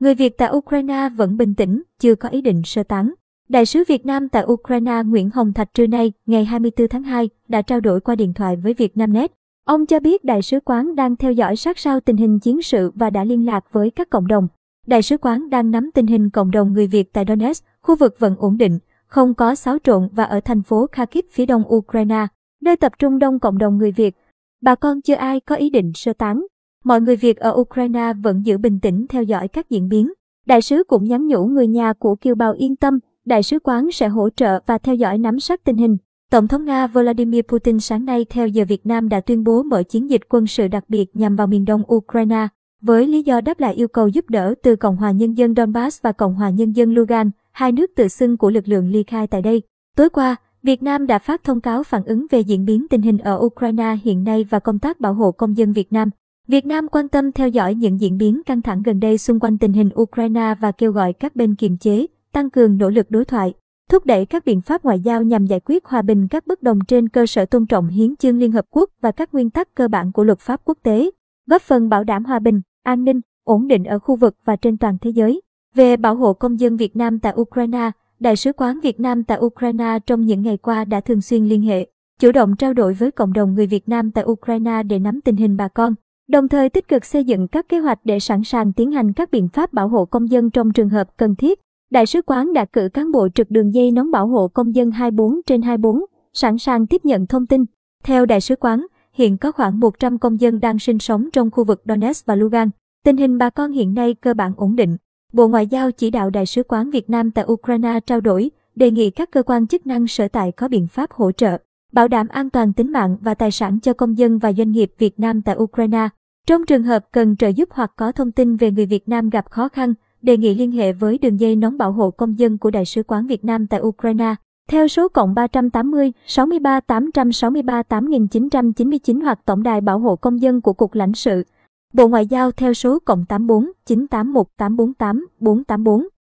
Người Việt tại Ukraine vẫn bình tĩnh, chưa có ý định sơ tán. Đại sứ Việt Nam tại Ukraine Nguyễn Hồng Thạch trưa nay, ngày 24 tháng 2, đã trao đổi qua điện thoại với Vietnamnet. Ông cho biết đại sứ quán đang theo dõi sát sao tình hình chiến sự và đã liên lạc với các cộng đồng. Đại sứ quán đang nắm tình hình cộng đồng người Việt tại Donetsk, khu vực vẫn ổn định, không có xáo trộn và ở thành phố Kharkiv phía đông Ukraine, nơi tập trung đông cộng đồng người Việt. Bà con chưa ai có ý định sơ tán. Mọi người Việt ở Ukraine vẫn giữ bình tĩnh theo dõi các diễn biến. Đại sứ cũng nhắn nhủ người nhà của kiều bào yên tâm, đại sứ quán sẽ hỗ trợ và theo dõi nắm sát tình hình. Tổng thống Nga Vladimir Putin sáng nay theo giờ Việt Nam đã tuyên bố mở chiến dịch quân sự đặc biệt nhằm vào miền đông Ukraine, với lý do đáp lại yêu cầu giúp đỡ từ Cộng hòa Nhân dân Donbass và Cộng hòa Nhân dân Lugan, hai nước tự xưng của lực lượng ly khai tại đây. Tối qua, Việt Nam đã phát thông cáo phản ứng về diễn biến tình hình ở Ukraine hiện nay và công tác bảo hộ công dân Việt Nam. Việt Nam quan tâm theo dõi những diễn biến căng thẳng gần đây xung quanh tình hình Ukraine và kêu gọi các bên kiềm chế, tăng cường nỗ lực đối thoại, thúc đẩy các biện pháp ngoại giao nhằm giải quyết hòa bình các bất đồng trên cơ sở tôn trọng hiến chương Liên Hợp Quốc và các nguyên tắc cơ bản của luật pháp quốc tế, góp phần bảo đảm hòa bình, an ninh, ổn định ở khu vực và trên toàn thế giới. Về bảo hộ công dân Việt Nam tại Ukraine, Đại sứ quán Việt Nam tại Ukraine trong những ngày qua đã thường xuyên liên hệ, chủ động trao đổi với cộng đồng người Việt Nam tại Ukraine để nắm tình hình bà con, đồng thời tích cực xây dựng các kế hoạch để sẵn sàng tiến hành các biện pháp bảo hộ công dân trong trường hợp cần thiết. Đại sứ quán đã cử cán bộ trực đường dây nóng bảo hộ công dân 24 trên 24, sẵn sàng tiếp nhận thông tin. Theo đại sứ quán, hiện có khoảng 100 công dân đang sinh sống trong khu vực Donetsk và Lugan. Tình hình bà con hiện nay cơ bản ổn định. Bộ Ngoại giao chỉ đạo Đại sứ quán Việt Nam tại Ukraine trao đổi, đề nghị các cơ quan chức năng sở tại có biện pháp hỗ trợ, bảo đảm an toàn tính mạng và tài sản cho công dân và doanh nghiệp Việt Nam tại Ukraine. Trong trường hợp cần trợ giúp hoặc có thông tin về người Việt Nam gặp khó khăn, đề nghị liên hệ với đường dây nóng bảo hộ công dân của Đại sứ quán Việt Nam tại Ukraine theo số cộng 380 63 863 8999 hoặc tổng đài bảo hộ công dân của Cục lãnh sự. Bộ Ngoại giao theo số cộng 84 981 848 484.